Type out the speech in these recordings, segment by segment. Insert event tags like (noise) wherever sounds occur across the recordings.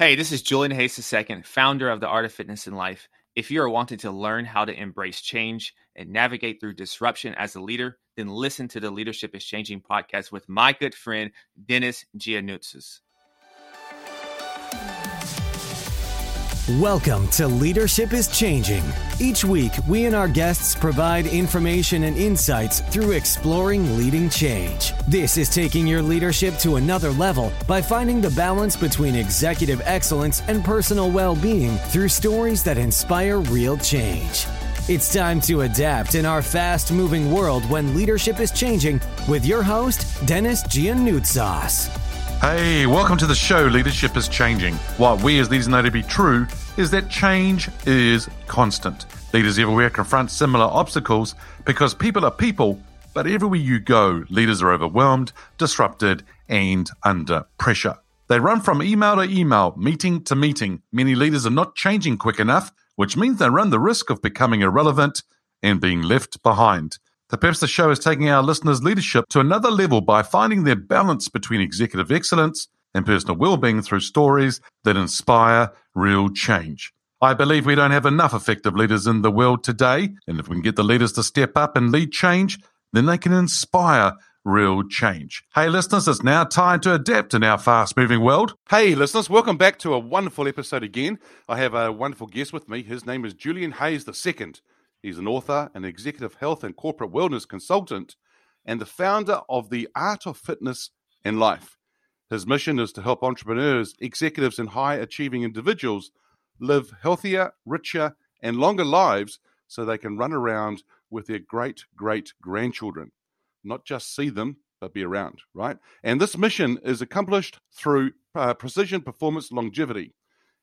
Hey, this is Julian Hayes II, founder of the Art of Fitness in Life. If you are wanting to learn how to embrace change and navigate through disruption as a leader, then listen to the Leadership is Changing podcast with my good friend, Dennis Giannoutzis. Welcome to Leadership is Changing. Each week, we and our guests provide information and insights through exploring leading change. This is taking your leadership to another level by finding the balance between executive excellence and personal well being through stories that inspire real change. It's time to adapt in our fast moving world when leadership is changing with your host, Dennis Giannoutzas. Hey, welcome to the show Leadership is Changing. What we as leaders know to be true is that change is constant. Leaders everywhere confront similar obstacles because people are people, but everywhere you go, leaders are overwhelmed, disrupted, and under pressure. They run from email to email, meeting to meeting. Many leaders are not changing quick enough, which means they run the risk of becoming irrelevant and being left behind. The the show is taking our listeners' leadership to another level by finding their balance between executive excellence and personal well-being through stories that inspire real change. I believe we don't have enough effective leaders in the world today, and if we can get the leaders to step up and lead change, then they can inspire real change. Hey, listeners, it's now time to adapt in our fast moving world. Hey, listeners, welcome back to a wonderful episode again. I have a wonderful guest with me. His name is Julian Hayes II. He's an author, an executive health and corporate wellness consultant, and the founder of the Art of Fitness in Life. His mission is to help entrepreneurs, executives, and high achieving individuals live healthier, richer, and longer lives so they can run around with their great great grandchildren. Not just see them, but be around, right? And this mission is accomplished through uh, precision performance longevity.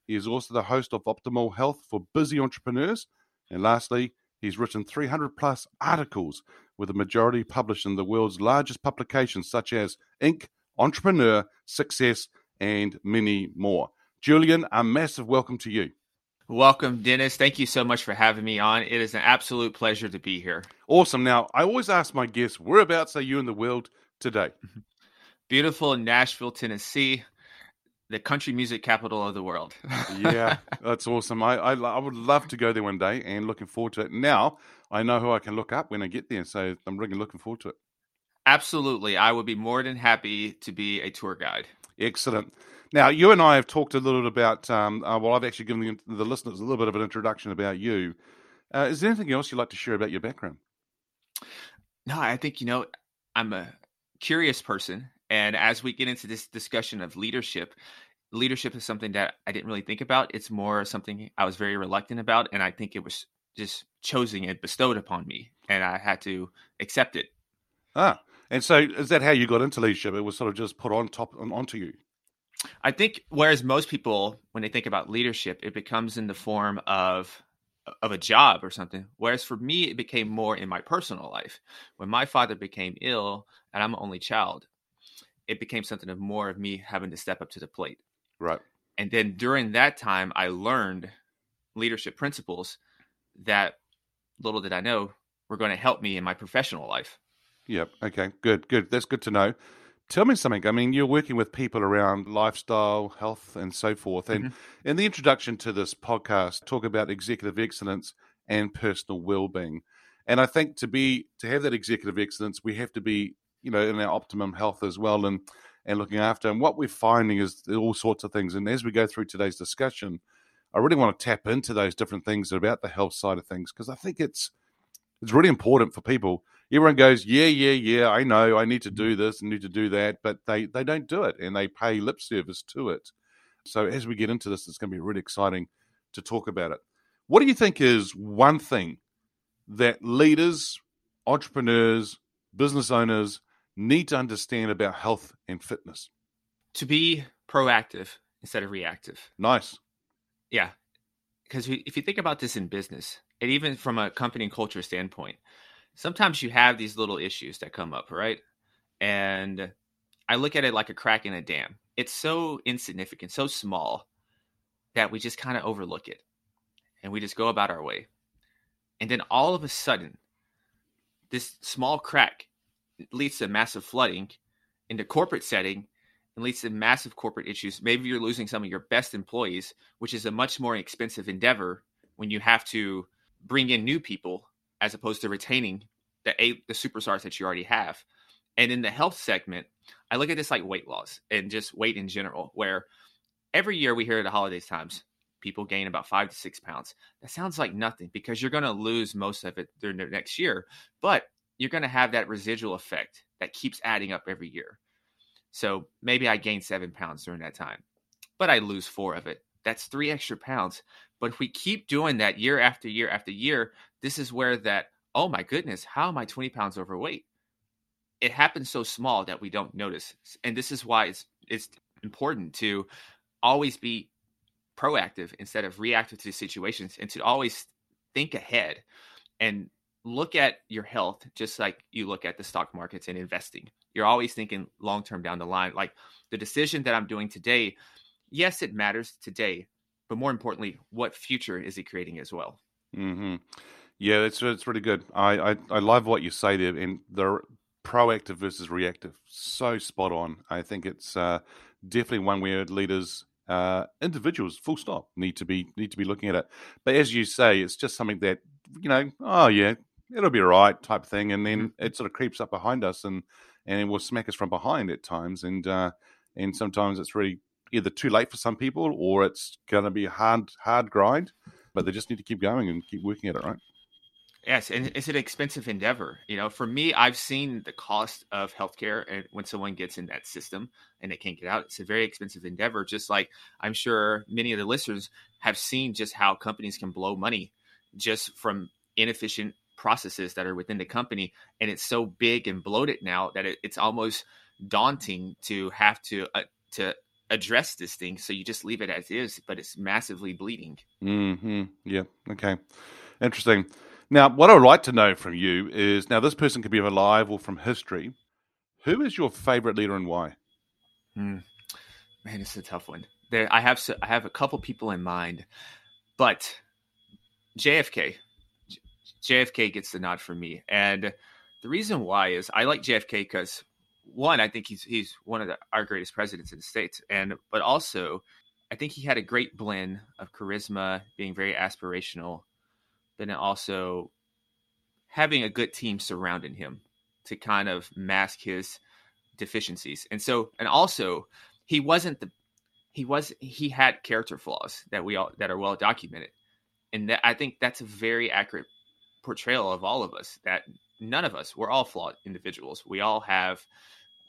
He is also the host of Optimal Health for Busy Entrepreneurs. And lastly, He's written 300 plus articles, with a majority published in the world's largest publications such as Inc., Entrepreneur, Success, and many more. Julian, a massive welcome to you. Welcome, Dennis. Thank you so much for having me on. It is an absolute pleasure to be here. Awesome. Now, I always ask my guests, whereabouts are you in the world today? (laughs) Beautiful Nashville, Tennessee the country music capital of the world. (laughs) yeah, that's awesome. I, I, I would love to go there one day, and looking forward to it. Now I know who I can look up when I get there, so I'm really looking forward to it. Absolutely, I would be more than happy to be a tour guide. Excellent. Now you and I have talked a little bit about. Um, uh, well, I've actually given the, the, listeners a little bit of an introduction about you. Uh, is there anything else you'd like to share about your background? No, I think you know I'm a curious person and as we get into this discussion of leadership, leadership is something that I didn't really think about. It's more something I was very reluctant about. And I think it was just chosen and bestowed upon me. And I had to accept it. Ah, and so is that how you got into leadership? It was sort of just put on top onto you. I think whereas most people when they think about leadership, it becomes in the form of of a job or something. Whereas for me, it became more in my personal life. When my father became ill and I'm an only child, it became something of more of me having to step up to the plate. Right. And then during that time, I learned leadership principles that little did I know were going to help me in my professional life. Yep. Okay. Good. Good. That's good to know. Tell me something. I mean, you're working with people around lifestyle, health, and so forth. And mm-hmm. in the introduction to this podcast, talk about executive excellence and personal well-being. And I think to be to have that executive excellence, we have to be you know, in our optimum health as well and and looking after. And what we're finding is all sorts of things. And as we go through today's discussion, I really want to tap into those different things about the health side of things because I think it's it's really important for people. Everyone goes, yeah, yeah, yeah, I know, I need to do this I need to do that, but they they don't do it and they pay lip service to it. So as we get into this, it's going to be really exciting to talk about it. What do you think is one thing that leaders, entrepreneurs, business owners need to understand about health and fitness? To be proactive instead of reactive. Nice. Yeah. Because if you think about this in business, and even from a company culture standpoint, sometimes you have these little issues that come up, right? And I look at it like a crack in a dam. It's so insignificant, so small that we just kind of overlook it and we just go about our way. And then all of a sudden, this small crack leads to massive flooding in the corporate setting It leads to massive corporate issues. Maybe you're losing some of your best employees, which is a much more expensive endeavor when you have to bring in new people as opposed to retaining the eight the superstars that you already have. And in the health segment, I look at this like weight loss and just weight in general, where every year we hear at the holidays times people gain about five to six pounds. That sounds like nothing because you're going to lose most of it during the next year, but you're going to have that residual effect that keeps adding up every year. So maybe I gain seven pounds during that time, but I lose four of it. That's three extra pounds. But if we keep doing that year after year after year, this is where that, oh my goodness, how am I 20 pounds overweight? It happens so small that we don't notice. And this is why it's, it's important to always be proactive instead of reactive to situations and to always think ahead and look at your health just like you look at the stock markets and investing. You're always thinking long term down the line. Like the decision that I'm doing today, yes, it matters today, but more importantly, what future is it creating as well? Mm-hmm. Yeah, it's it's really good. I, I I love what you say there, and the proactive versus reactive, so spot on. I think it's uh, definitely one where leaders uh, individuals, full stop, need to be need to be looking at it. But as you say, it's just something that you know, oh yeah, it'll be all right type thing, and then mm-hmm. it sort of creeps up behind us and and it will smack us from behind at times, and uh, and sometimes it's really either too late for some people or it's going to be a hard hard grind, but they just need to keep going and keep working at it, right? Yes, and it's an expensive endeavor. You know, for me, I've seen the cost of healthcare, and when someone gets in that system and they can't get out, it's a very expensive endeavor. Just like I'm sure many of the listeners have seen just how companies can blow money just from inefficient processes that are within the company, and it's so big and bloated now that it, it's almost daunting to have to uh, to address this thing. So you just leave it as is, but it's massively bleeding. Hmm. Yeah. Okay. Interesting. Now, what I would like to know from you is now this person could be alive or from history. Who is your favorite leader and why? Hmm. Man, it's a tough one. There, I have I have a couple people in mind, but JFK, JFK gets the nod for me, and the reason why is I like JFK because one, I think he's he's one of the, our greatest presidents in the states, and but also I think he had a great blend of charisma, being very aspirational, but then also having a good team surrounding him to kind of mask his deficiencies. And so, and also, he wasn't the he was he had character flaws that we all that are well documented, and that I think that's a very accurate portrayal of all of us. That none of us we're all flawed individuals. We all have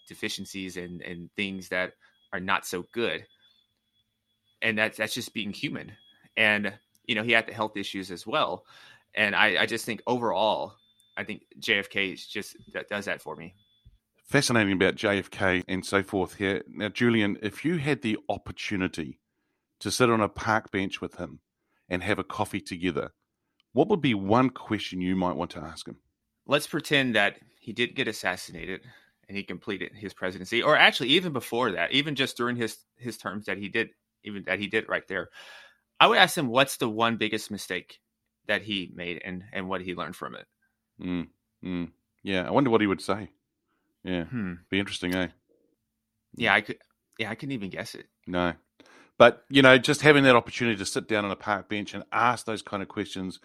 deficiencies and and things that are not so good, and that's that's just being human. And you know, he had the health issues as well. And I, I just think overall, I think JFK just that does that for me. Fascinating about JFK and so forth here. Now, Julian, if you had the opportunity to sit on a park bench with him and have a coffee together, what would be one question you might want to ask him? Let's pretend that he did get assassinated and he completed his presidency, or actually even before that, even just during his his terms that he did, even that he did right there. I would ask him what's the one biggest mistake that he made and and what he learned from it. Mm, mm. Yeah, I wonder what he would say. Yeah, hmm. be interesting, eh? Yeah, I could. Yeah, I couldn't even guess it. No, but you know, just having that opportunity to sit down on a park bench and ask those kind of questions,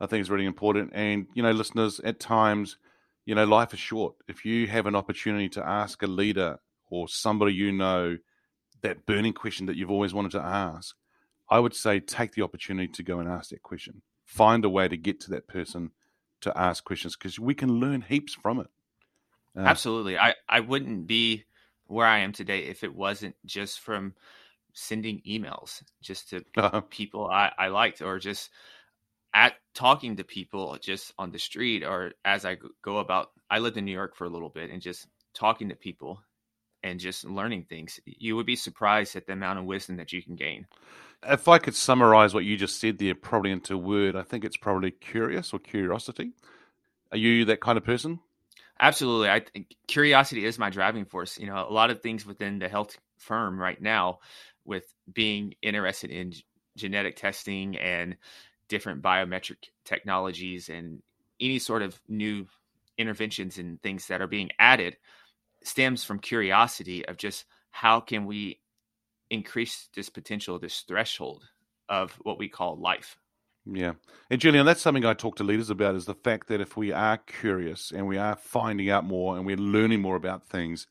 I think is really important. And you know, listeners, at times, you know, life is short. If you have an opportunity to ask a leader or somebody you know that burning question that you've always wanted to ask, I would say take the opportunity to go and ask that question. Find a way to get to that person to ask questions because we can learn heaps from it. Uh, Absolutely. I, I wouldn't be where I am today if it wasn't just from sending emails just to (laughs) uh-huh. people I, I liked or just at talking to people just on the street or as I go about I lived in New York for a little bit and just talking to people and just learning things. You would be surprised at the amount of wisdom that you can gain. If I could summarize what you just said there, probably into a word, I think it's probably curious or curiosity. Are you that kind of person? Absolutely. I think curiosity is my driving force. You know, a lot of things within the health firm right now with being interested in genetic testing and different biometric technologies and any sort of new interventions and things that are being added stems from curiosity of just how can we increase this potential, this threshold of what we call life. Yeah. And Julian, that's something I talk to leaders about is the fact that if we are curious and we are finding out more and we're learning more about things,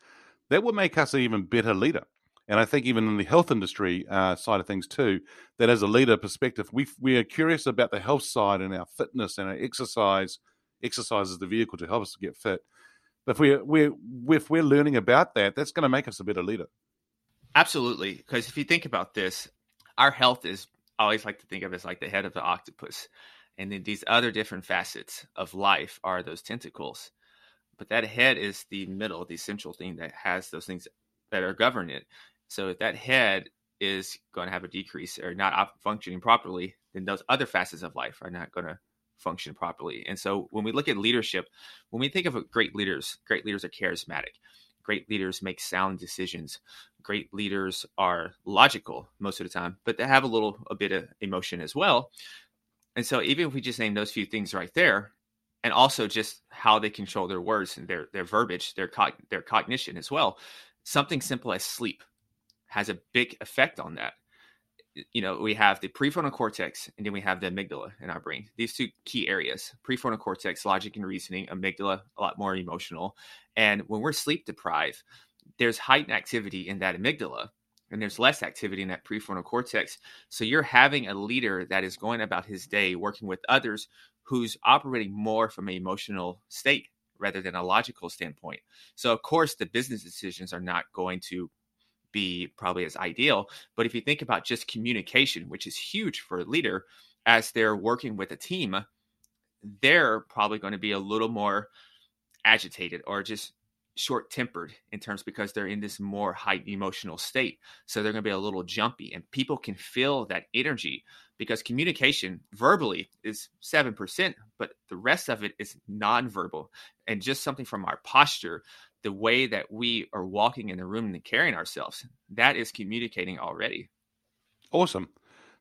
that will make us an even better leader. And I think even in the health industry uh, side of things too, that as a leader perspective, we we are curious about the health side and our fitness and our exercise. Exercise is the vehicle to help us to get fit. But if we we if we're learning about that, that's going to make us a better leader. Absolutely, because if you think about this, our health is I always like to think of as like the head of the octopus. And then these other different facets of life are those tentacles. But that head is the middle, the central thing that has those things that are governing it. So if that head is going to have a decrease or not functioning properly, then those other facets of life are not going to function properly. And so when we look at leadership, when we think of great leaders, great leaders are charismatic. Great leaders make sound decisions. Great leaders are logical most of the time, but they have a little a bit of emotion as well. And so even if we just name those few things right there, and also just how they control their words and their their verbiage, their co- their cognition as well, something simple as sleep has a big effect on that you know, we have the prefrontal cortex and then we have the amygdala in our brain. These two key areas prefrontal cortex, logic and reasoning, amygdala, a lot more emotional. And when we're sleep deprived, there's heightened activity in that amygdala and there's less activity in that prefrontal cortex. So you're having a leader that is going about his day working with others who's operating more from an emotional state rather than a logical standpoint. So, of course, the business decisions are not going to be probably as ideal. But if you think about just communication, which is huge for a leader, as they're working with a team, they're probably going to be a little more agitated or just short tempered in terms because they're in this more high emotional state. So they're going to be a little jumpy and people can feel that energy because communication verbally is 7%, but the rest of it is nonverbal and just something from our posture the way that we are walking in the room and carrying ourselves, that is communicating already. Awesome.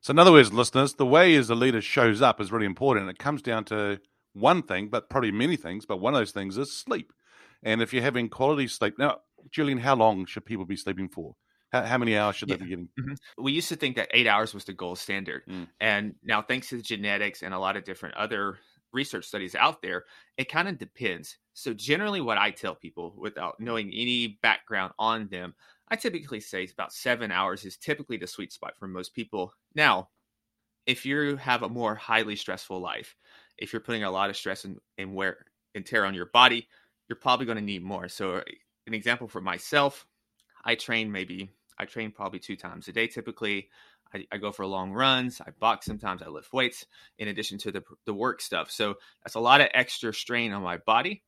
So, in other words, listeners, the way as a leader shows up is really important. It comes down to one thing, but probably many things. But one of those things is sleep. And if you're having quality sleep, now, Julian, how long should people be sleeping for? How, how many hours should yeah. they be getting? Mm-hmm. We used to think that eight hours was the gold standard. Mm. And now, thanks to the genetics and a lot of different other research studies out there, it kind of depends. So, generally, what I tell people without mm-hmm. knowing any background on them, I typically say it's about seven hours is typically the sweet spot for most people. Now, if you have a more highly stressful life, if you're putting a lot of stress and, and wear and tear on your body, you're probably going to need more. So, an example for myself, I train maybe I train probably two times a day typically. I, I, go for long runs. I box sometimes. I lift weights in addition to the the work stuff. So that's a lot of extra strain on my body.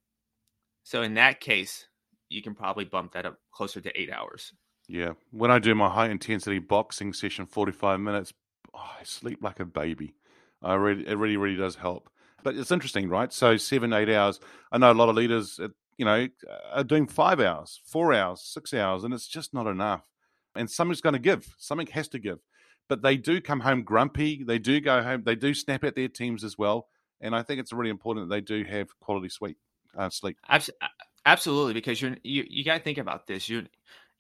So in that case, you can probably bump that up closer to eight hours. Yeah, when I do my high intensity boxing session, forty five minutes, oh, I sleep like a baby. I really, it really, really does help. But it's interesting, right? So seven, eight hours. I know a lot of leaders, uh, you know, are doing five hours, four hours, six hours, and it's just not enough. And something's going to give. Something has to give but they do come home grumpy. They do go home. They do snap at their teams as well. And I think it's really important that they do have quality sleep. Uh, sleep. Absolutely, because you're you, you got to think about this. You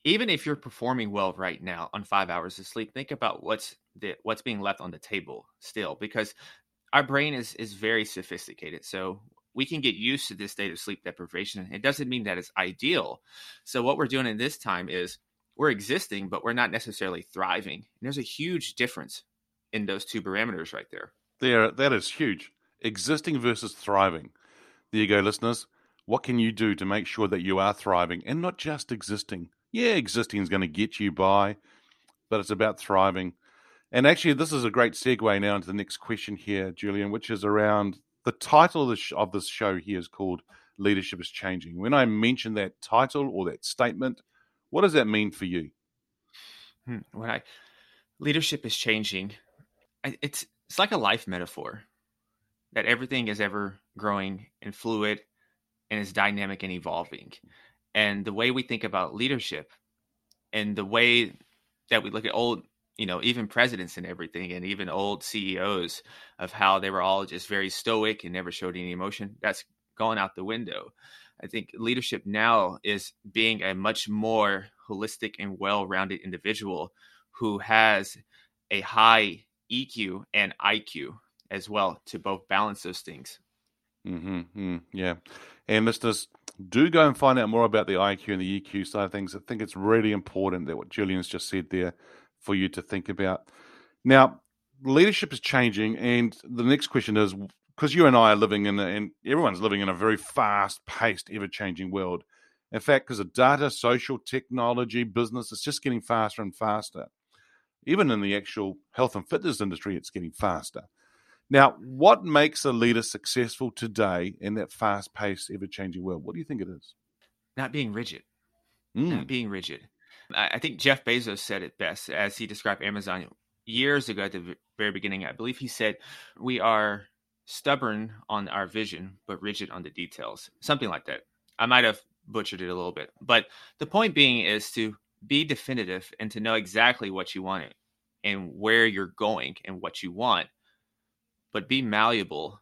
even if you're performing well right now on five hours of sleep, think about what's the, what's being left on the table still, because our brain is is very sophisticated. So we can get used to this state of sleep deprivation. It doesn't mean that it's ideal. So what we're doing in this time is we're existing, but we're not necessarily thriving. And there's a huge difference in those two parameters right there. There, that is huge. Existing versus thriving. There you go, listeners. What can you do to make sure that you are thriving and not just existing? Yeah, existing is going to get you by, but it's about thriving. And actually, this is a great segue now into the next question here, Julian, which is around the title of this, of this show here is called Leadership is Changing. When I mention that title or that statement, what does that mean for you? Hmm, when I leadership is changing, it's it's like a life metaphor that everything is ever growing and fluid and is dynamic and evolving. And the way we think about leadership and the way that we look at old, you know, even presidents and everything, and even old CEOs of how they were all just very stoic and never showed any emotion, that's gone out the window. I think leadership now is being a much more holistic and well-rounded individual who has a high EQ and IQ as well to both balance those things. Mm-hmm, mm, yeah. And listeners, do go and find out more about the IQ and the EQ side of things. I think it's really important that what Julian's just said there for you to think about. Now, leadership is changing, and the next question is because you and I are living in, a, and everyone's living in a very fast paced, ever changing world. In fact, because of data, social technology, business, it's just getting faster and faster. Even in the actual health and fitness industry, it's getting faster. Now, what makes a leader successful today in that fast paced, ever changing world? What do you think it is? Not being rigid. Mm. Not being rigid. I think Jeff Bezos said it best as he described Amazon years ago at the very beginning. I believe he said, We are stubborn on our vision, but rigid on the details. Something like that. I might have butchered it a little bit. But the point being is to be definitive and to know exactly what you want and where you're going and what you want, but be malleable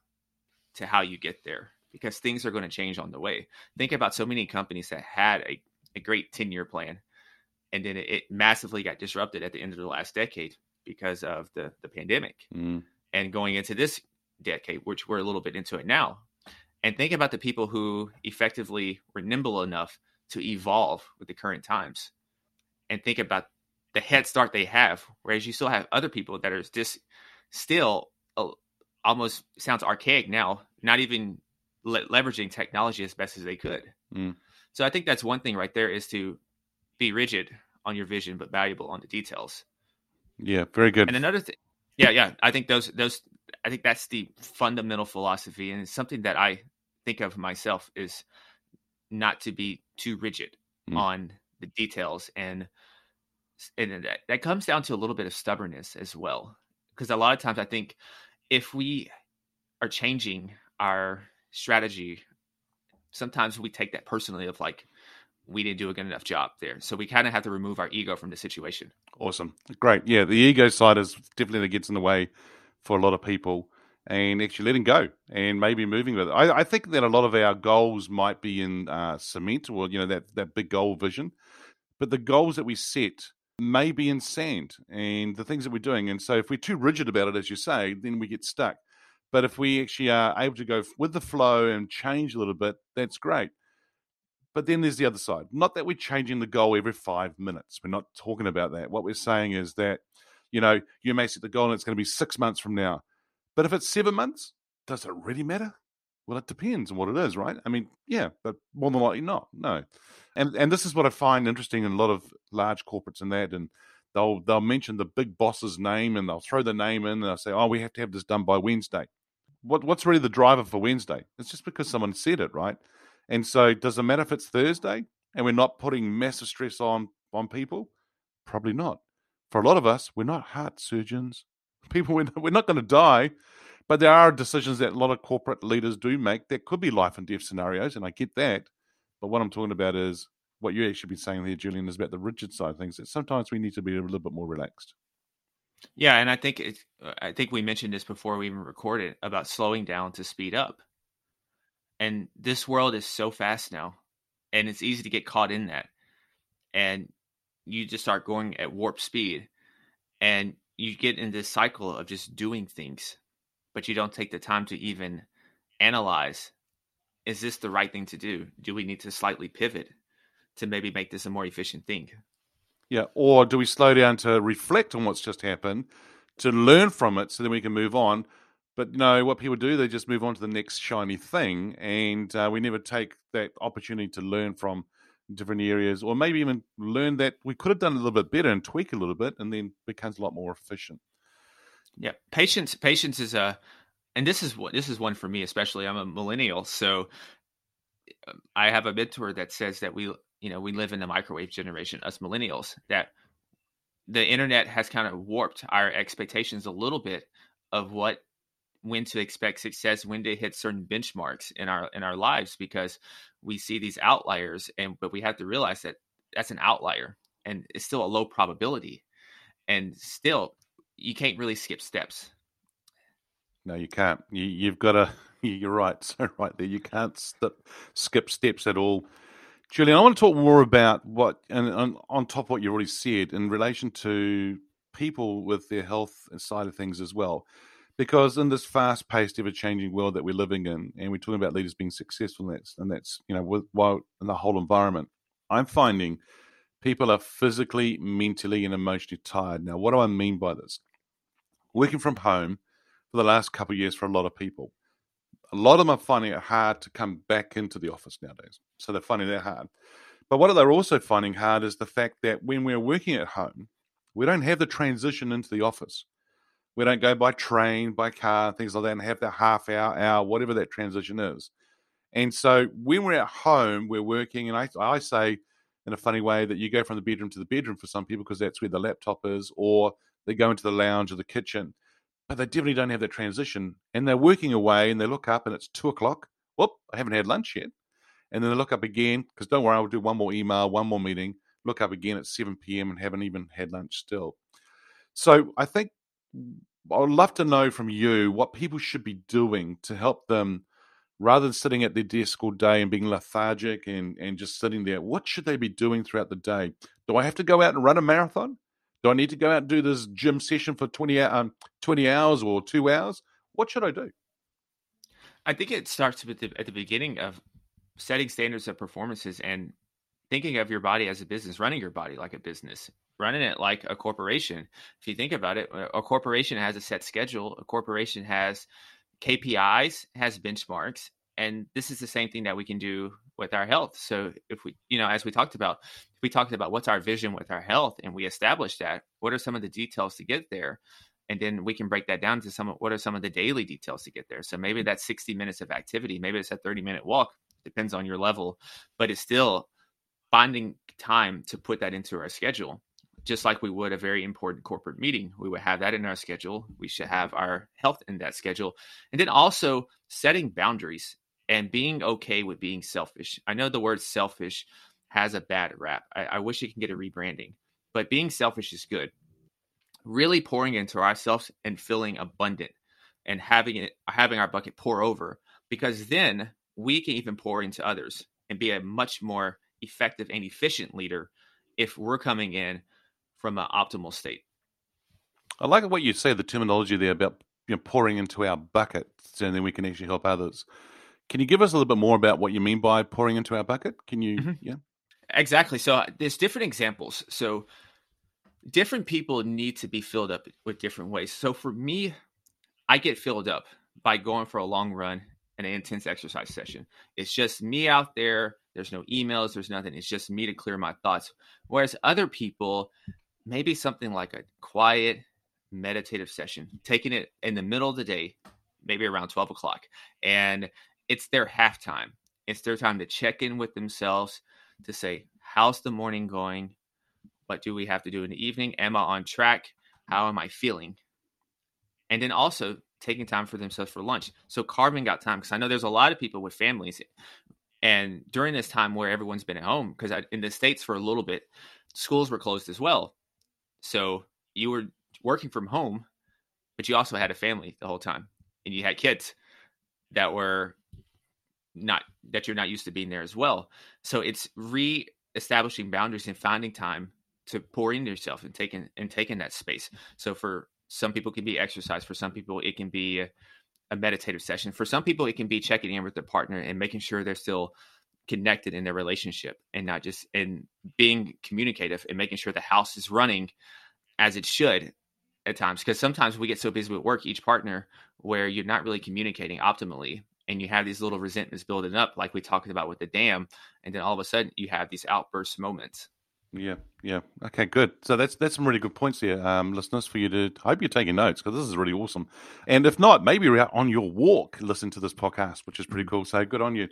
to how you get there because things are going to change on the way. Think about so many companies that had a, a great 10 year plan and then it, it, massively got disrupted at the end of the last decade because of the, the pandemic. Mm. And going into this decade, which we're a little bit into it now, and think about the people who effectively were nimble enough to evolve with the current times and think about the head start they have whereas you still have other people that are just still uh, almost sounds archaic now not even le- leveraging technology as best as they could. Mm. so i think that's one thing right there is to be rigid on your vision but valuable on the details. Yeah very good. And another thing yeah yeah i think those those i think that's the fundamental philosophy and it's something that i think of myself is not to be too rigid mm. on the details and and that, that comes down to a little bit of stubbornness as well because a lot of times i think if we are changing our strategy sometimes we take that personally of like we didn't do a good enough job there. So we kind of have to remove our ego from the situation. Awesome. Great. Yeah the ego side is definitely that gets in the way for a lot of people and actually letting go and maybe moving with it. I, I think that a lot of our goals might be in uh, cement or you know that that big goal vision, but the goals that we set may be in sand and the things that we're doing. And so if we're too rigid about it, as you say, then we get stuck. But if we actually are able to go with the flow and change a little bit, that's great. But then there's the other side. Not that we're changing the goal every five minutes. We're not talking about that. What we're saying is that, you know, you may set the goal and it's going to be six months from now but if it's seven months, does it really matter? Well, it depends on what it is, right? I mean, yeah, but more than likely not. No. And and this is what I find interesting in a lot of large corporates and that, and they'll they'll mention the big boss's name and they'll throw the name in and they'll say, Oh, we have to have this done by Wednesday. What what's really the driver for Wednesday? It's just because someone said it, right? And so does it matter if it's Thursday and we're not putting massive stress on on people? Probably not. For a lot of us, we're not heart surgeons. (laughs) People we're not going to die but there are decisions that a lot of corporate leaders do make. That could be life and death scenarios and i get that but what i'm talking about is what you actually been saying here julian is about the rigid side of things that sometimes we need to be a little bit more relaxed. Yeah and i think it, uh, i think we mentioned this before we even recorded about slowing down to speed up. And this world is so fast now and it's easy to get caught in that. And you just start going at warp speed and you get in this cycle of just doing things, but you don't take the time to even analyze is this the right thing to do? Do we need to slightly pivot to maybe make this a more efficient thing? Yeah, or do we slow down to reflect on what's just happened, to learn from it, so then we can move on? But know what people do? They just move on to the next shiny thing, and uh, we never take that opportunity to learn from different areas, or maybe even learn that we could have done a little bit better and tweak a little bit, and then becomes a lot more efficient. Yeah, patience. Patience is a, and this is what this is one for me especially. I'm a millennial, so I have a mentor that says that we, you know, we live in the microwave generation, us millennials. That the internet has kind of warped our expectations a little bit of what when to expect success, when to hit certain benchmarks in our in our lives because we see these outliers and but we have to realize that that's an outlier and it's still a low probability and still you can't really skip steps. No, you can't. You, you've got to. (laughs) You're right. (laughs) So right there, you can't skip, steps at all. Julian, I want to talk more about what, and, and on top of what you already said, in relation to people with their health side of things as well. Because in this fast paced, ever changing world that we're living in, and we're talking about leaders being successful, and that's, and that's you know, with, while in the whole environment, I'm finding people are physically, mentally, and emotionally tired. Now, what do I mean by this? Working from home for the last couple of years for a lot of people, a lot of them are finding it hard to come back into the office nowadays. So they're finding that hard. But what they're also finding hard is the fact that when we're working at home, we don't have the transition into the office. We don't go by train, by car, things like that, and have that half hour, hour, whatever that transition is. And so when we're at home, we're working, and I, I say in a funny way that you go from the bedroom to the bedroom for some people because that's where the laptop is, or they go into the lounge or the kitchen but they definitely don't have that transition. And they're working away and they look up and it's two o'clock. Whoop, I haven't had lunch yet. And then they look up again because don't worry, I'll do one more email, one more meeting. Look up again at 7 p.m. and haven't even had lunch still. So I think I'd love to know from you what people should be doing to help them rather than sitting at their desk all day and being lethargic and, and just sitting there. What should they be doing throughout the day? Do I have to go out and run a marathon? Do I need to go out and do this gym session for 20, um, 20 hours or two hours? What should I do? I think it starts with the, at the beginning of setting standards of performances and thinking of your body as a business, running your body like a business, running it like a corporation. If you think about it, a corporation has a set schedule, a corporation has KPIs, has benchmarks, and this is the same thing that we can do with our health. So if we, you know, as we talked about, we talked about what's our vision with our health and we established that, what are some of the details to get there? And then we can break that down to some what are some of the daily details to get there. So maybe that's 60 minutes of activity, maybe it's a 30 minute walk, depends on your level, but it's still finding time to put that into our schedule just like we would a very important corporate meeting. We would have that in our schedule. We should have our health in that schedule. And then also setting boundaries and being okay with being selfish. I know the word selfish has a bad rap. I, I wish it can get a rebranding, but being selfish is good. Really pouring into ourselves and feeling abundant and having it having our bucket pour over because then we can even pour into others and be a much more effective and efficient leader if we're coming in from an optimal state. I like what you say, the terminology there about you know, pouring into our bucket, and then we can actually help others. Can you give us a little bit more about what you mean by pouring into our bucket? Can you, mm-hmm. yeah? Exactly. So uh, there's different examples. So different people need to be filled up with different ways. So for me, I get filled up by going for a long run and an intense exercise session. It's just me out there. There's no emails, there's nothing. It's just me to clear my thoughts. Whereas other people, maybe something like a quiet meditative session, taking it in the middle of the day, maybe around 12 o'clock. And it's their halftime. It's their time to check in with themselves to say, how's the morning going? What do we have to do in the evening? Am I on track? How am I feeling? And then also taking time for themselves for lunch. So carving out time because I know there's a lot of people with families, and during this time where everyone's been at home, because in the states for a little bit, schools were closed as well. So you were working from home, but you also had a family the whole time, and you had kids that were not that you're not used to being there as well. So it's re-establishing boundaries and finding time to pour into yourself and taking and taking that space. So for some people, it can be exercise. For some people, it can be a, a meditative session. For some people, it can be checking in with their partner and making sure they're still connected in their relationship and not just in being communicative and making sure the house is running as it should at times. Because sometimes we get so busy with work each partner where you're not really communicating optimally and you have these little resentments building up like we talked about with the dam and then all of a sudden you have these outburst moments. Yeah yeah. Okay good. So that's that's some really good points here um, listeners for you to I hope you're taking notes because this is really awesome. And if not maybe you're out on your walk listen to this podcast which is pretty mm. cool. So good on you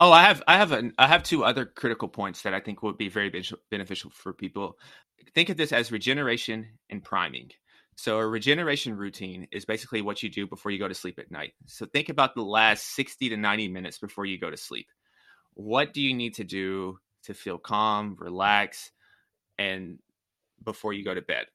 Oh, I have I have a I have two other critical points that I think would be very beneficial for people. Think of this as regeneration and priming. So a regeneration routine is basically what you do before you go to sleep at night. So think about the last 60 to 90 minutes before you go to sleep. What do you need to do to feel calm, relax, and before you go to bed?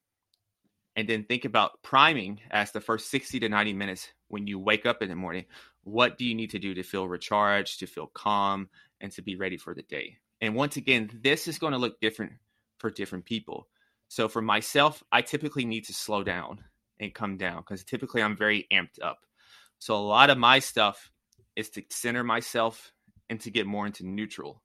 And then think about priming as the first 60 to 90 minutes when you wake up in the morning. What do you need to do to feel recharged, to feel calm, and to be ready for the day. And once again, this is going to look different for different people. So for myself, I typically need to slow down and come down because typically I'm very amped up. So a lot of my stuff is to center myself and to get more into neutral.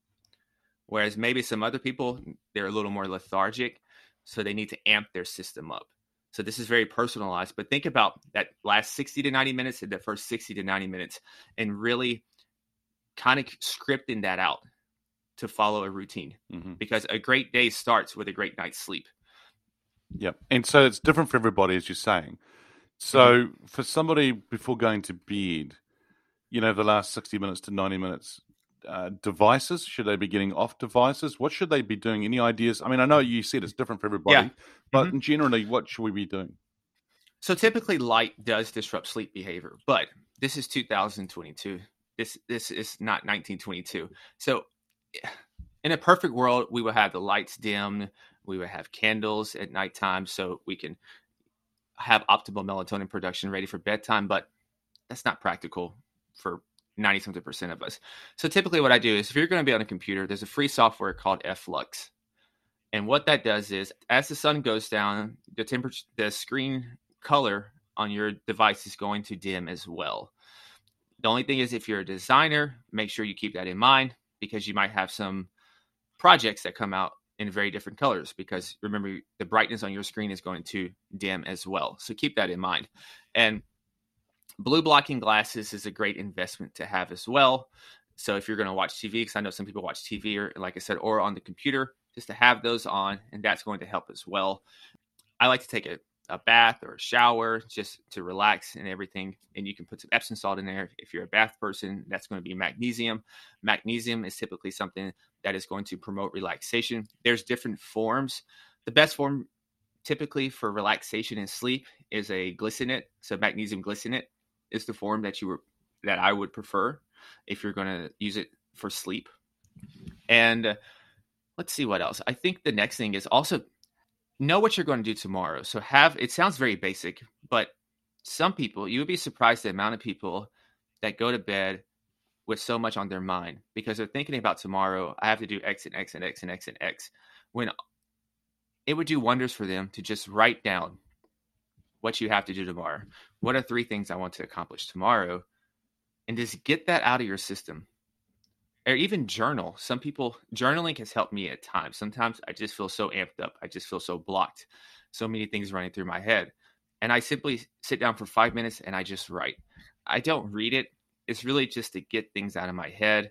Whereas maybe some other people, they're a little more lethargic, so they need to amp their system up. So this is very personalized, but think about that last 60 to 90 minutes and the first 60 to 90 minutes and really kind of scripting that out to follow a routine Mhm. because a great day starts with a great night's sleep. Yeah. And so it's different for everybody, as you're saying. So for somebody before going to bed, you know, the last 60 minutes to 90 minutes, uh, devices, should they be getting off devices? What should they be doing? Any ideas? I mean, I know you said it's different for everybody, but Mhm. generally, what should we be doing? So typically light does disrupt sleep behavior, but this is 2022. This this is not 1922. So in a perfect world, we would have the lights dimmed, we would have candles at nighttime so we can have optimal melatonin production ready for bedtime, but that's not practical for 90 something percent of us. So typically what I do is if you're going to be on a computer, there's a free software called f.lux. And what that does is as the sun goes down, the temperature the screen color on your device is going to dim as well. The only thing is if you're a designer, make sure you keep that in mind because you might have some projects that come out in very different colors because remember the brightness on your screen is going to dim as well. So keep that in mind. And blue blocking glasses is a great investment to have as well. So if you're going to watch TV, because I know some people watch TV or like I said, or on the computer, just to have those on, and that's going to help as well. I like to take a, a bath or a shower just to relax and everything. And you can put some Epsom salt in there. If you're a bath person, that's going to be magnesium. Magnesium is typically something that is going to promote relaxation. There's different forms. The best form typically for relaxation and sleep is a glycinate. So magnesium glycinate is the form that you were that I would prefer if you're going to use it for sleep. And uh, let's see what else. I think the next thing is also know what you're going to do tomorrow. So have it sounds very basic, but some people you would be surprised the amount of people that go to bed with so much on their mind because they're thinking about tomorrow. I have to do X and X and X and X and X. When it would do wonders for them to just write down what you have to do tomorrow. What are three things I want to accomplish tomorrow? And just get that out of your system. Or even journal. Some people, journaling has helped me at times. Sometimes I just feel so amped up. I just feel so blocked. So many things running through my head. And I simply sit down for five minutes and I just write. I don't read it. It's really just to get things out of my head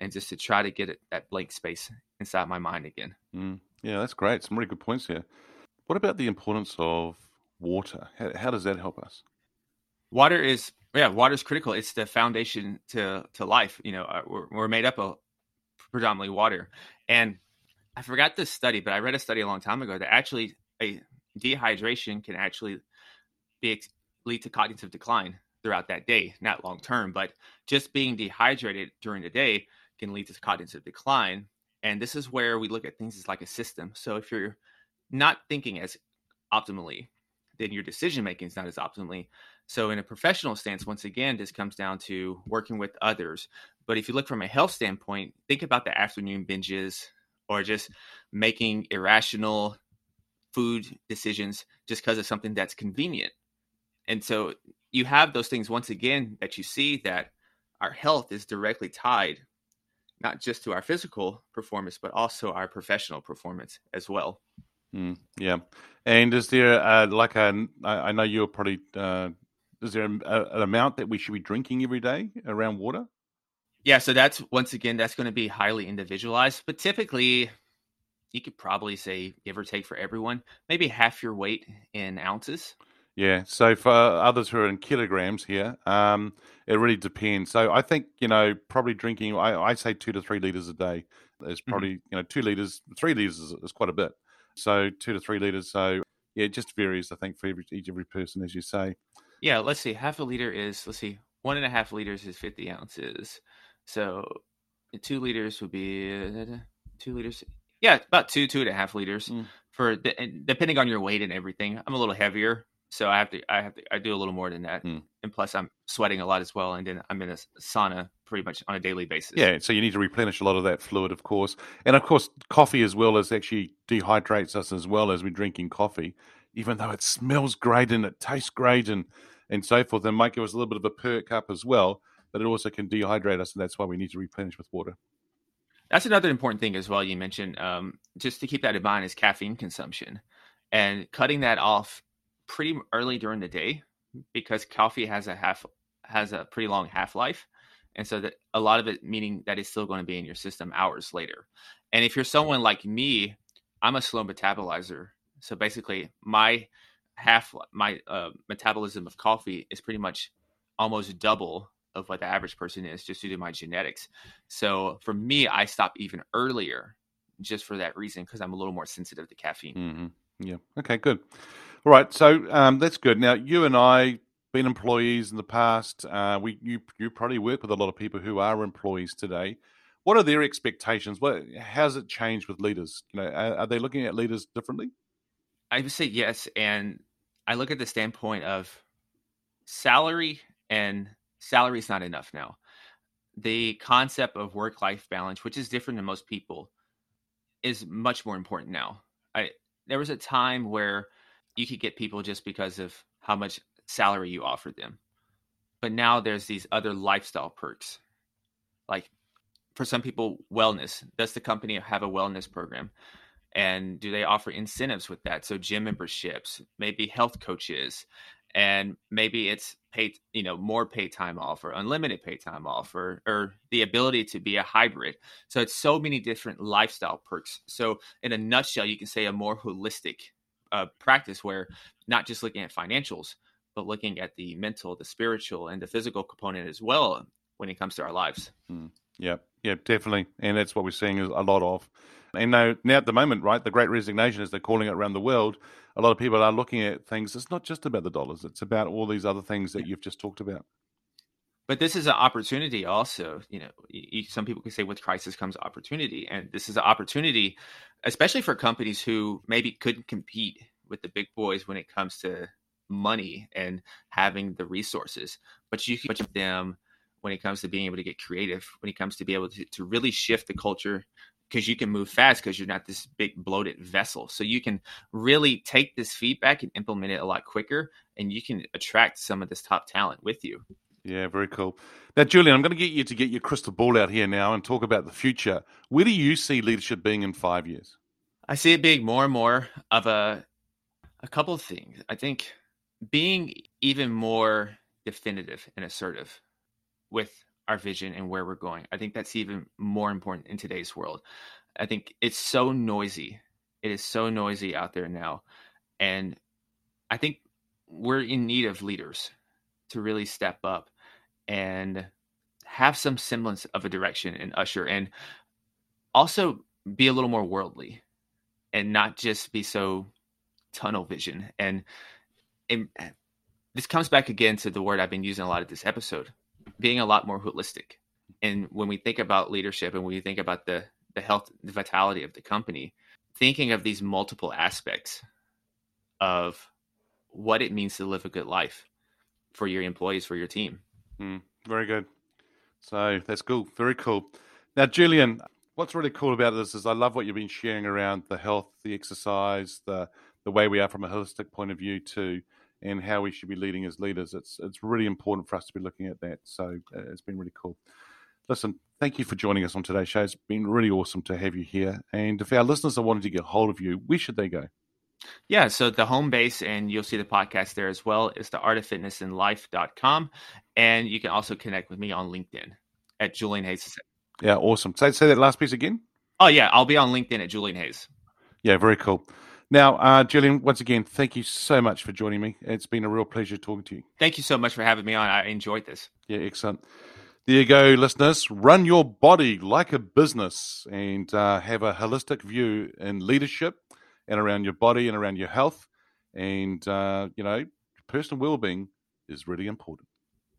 and just to try to get it, that blank space inside my mind again. Mm. Yeah, that's great. Some really good points here. What about the importance of water? How, how does that help us? Water is yeah, water is critical. It's the foundation to to life. You know, uh, we're, we're made up of predominantly water. And I forgot this study, but I read a study a long time ago that actually a dehydration can actually be lead to cognitive decline throughout that day, not long term, but just being dehydrated during the day can lead to cognitive decline. And this is where we look at things as like a system. So if you're not thinking as optimally, then your decision making is not as optimally. So in a professional stance, once again, this comes down to working with others. But if you look from a health standpoint, think about the afternoon binges or just making irrational food decisions just because of something that's convenient. And so you have those things once again that you see that our health is directly tied not just to our physical performance, but also our professional performance as well. Mm, yeah. And is there uh, like a, I I know you're probably, uh, is there a, an amount that we should be drinking every day around water? Yeah, so that's once again that's going to be highly individualized, but typically you could probably say give or take for everyone, maybe half your weight in ounces. Yeah. So for others who are in kilograms here, um, it really depends. So I think you know probably drinking. I, I say two to three liters a day is probably you know two liters, three liters is, is quite a bit. So two to three liters. So yeah, it just varies. I think for every, each every person, as you say. Yeah, let's see. Half a liter is let's see, one and a half liters is fifty ounces. So two liters would be uh, two liters. Yeah, about two two and a half liters Mm. for depending on your weight and everything. I'm a little heavier, So I have to, I have to, I do a little more than that, Mm. and plus I'm sweating a lot as well, and then I'm in a sauna pretty much on a daily basis. Yeah, so you need to replenish a lot of that fluid, of course. And of course, coffee as well as actually dehydrates us as well as we're drinking coffee, even though it smells great and it tastes great and, and so forth. And might give us a little bit of a perk up as well, but it also can dehydrate us. And that's why we need to replenish with water. That's another important thing as well. You mentioned um, just to keep that in mind is caffeine consumption and cutting that off pretty early during the day because coffee has a half has a pretty long half life, and so that a lot of it meaning that it's still going to be in your system hours later. And if you're someone like me, I'm a slow metabolizer. So basically, my half my uh, metabolism of coffee is pretty much almost double of what the average person is just due to my genetics. So for me, I stop even earlier just for that reason because I'm a little more sensitive to caffeine. hmm Yeah. Okay, good. All right. So um, that's good. Now, you and I, been employees in the past, uh, we you you probably work with a lot of people who are employees today. What are their expectations? What how's it changed with leaders? You know, are, are they looking at leaders differently? I would say yes, and I look at the standpoint of salary, and salary is not enough now. The concept of work life balance, which is different than most people, is much more important now. I there was a time where you could get people just because of how much salary you offered them. But now there's these other lifestyle perks. Like for some people, wellness. Does the company have a wellness program? And do they offer incentives with that? So gym memberships, maybe health coaches, and maybe it's paid, you know, more pay time off or unlimited pay time off or or the ability to be a hybrid. So it's so many different lifestyle perks. So in a nutshell, you can say a more holistic uh, practice where not just looking at financials, but looking at the mental, the spiritual, and the physical component as well when it comes to our lives. Yeah, yeah, definitely. And that's what we're seeing is a lot of. And now, now at the moment, right, the great resignation, as they're calling it around the world, a lot of people are looking at things. It's not just about the dollars, it's about all these other things that you've just talked about. But this is an opportunity also. You know, some people can say with crisis comes opportunity. And this is an opportunity, especially for companies who maybe couldn't compete with the big boys when it comes to money and having the resources. But you can them when it comes to being able to get creative, when it comes to be able to, to really shift the culture because you can move fast because you're not this big bloated vessel. So you can really take this feedback and implement it a lot quicker and you can attract some of this top talent with you. Yeah, very cool. Now, Julian, I'm going to get you to get your crystal ball out here now and talk about the future. Where do you see leadership being in five years? I see it being more and more of a a couple of things. I think being even more definitive and assertive with our vision and where we're going. I think that's even more important in today's world. I think it's so noisy. It is so noisy out there now. And I think we're in need of leaders to really step up and have some semblance of a direction and usher and also be a little more worldly and not just be so tunnel vision and, and this comes back again to the word I've been using a lot of this episode, being a lot more holistic. And when we think about leadership and when we think about the the health, the vitality of the company, thinking of these multiple aspects of what it means to live a good life for your employees, for your team. Mm, very good. So that's cool. Very cool. Now, Julian, what's really cool about this is I love what you've been sharing around the health, the exercise, the the way we are from a holistic point of view too, and how we should be leading as leaders. It's it's really important for us to be looking at that. So uh, it's been really cool. Listen, thank you for joining us on today's show. It's been really awesome to have you here. And if our listeners are wanting to get hold of you, where should they go? Yeah, so the home base, and you'll see the podcast there as well, is the artoffitnessandlife.com. And you can also connect with me on LinkedIn at Julian Hayes. Yeah, awesome. Say, say that last piece again. Oh, yeah, I'll be on LinkedIn at Julian Hayes. Yeah, very cool. Now, uh, Julian, once again, thank you so much for joining me. It's been a real pleasure talking to you. Thank you so much for having me on. I enjoyed this. Yeah, excellent. There you go, listeners. Run your body like a business and uh, have a holistic view in leadership and around your body and around your health. And, uh, you know, personal well being is really important.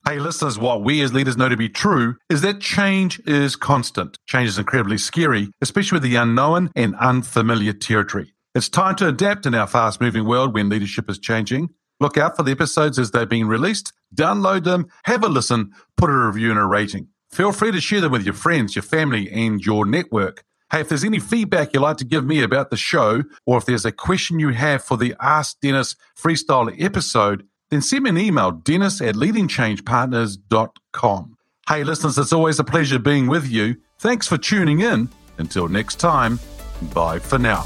Hey, listeners, what we as leaders know to be true is that change is constant. Change is incredibly scary, especially with the unknown and unfamiliar territory. It's time to adapt in our fast moving world when leadership is changing. Look out for the episodes as they're being released, download them, have a listen, put a review and a rating. Feel free to share them with your friends, your family, and your network. Hey, if there's any feedback you'd like to give me about the show, or if there's a question you have for the Ask Dennis freestyle episode, then send me an email, dennis at leadingchangepartners.com. Hey, listeners, it's always a pleasure being with you. Thanks for tuning in. Until next time, bye for now.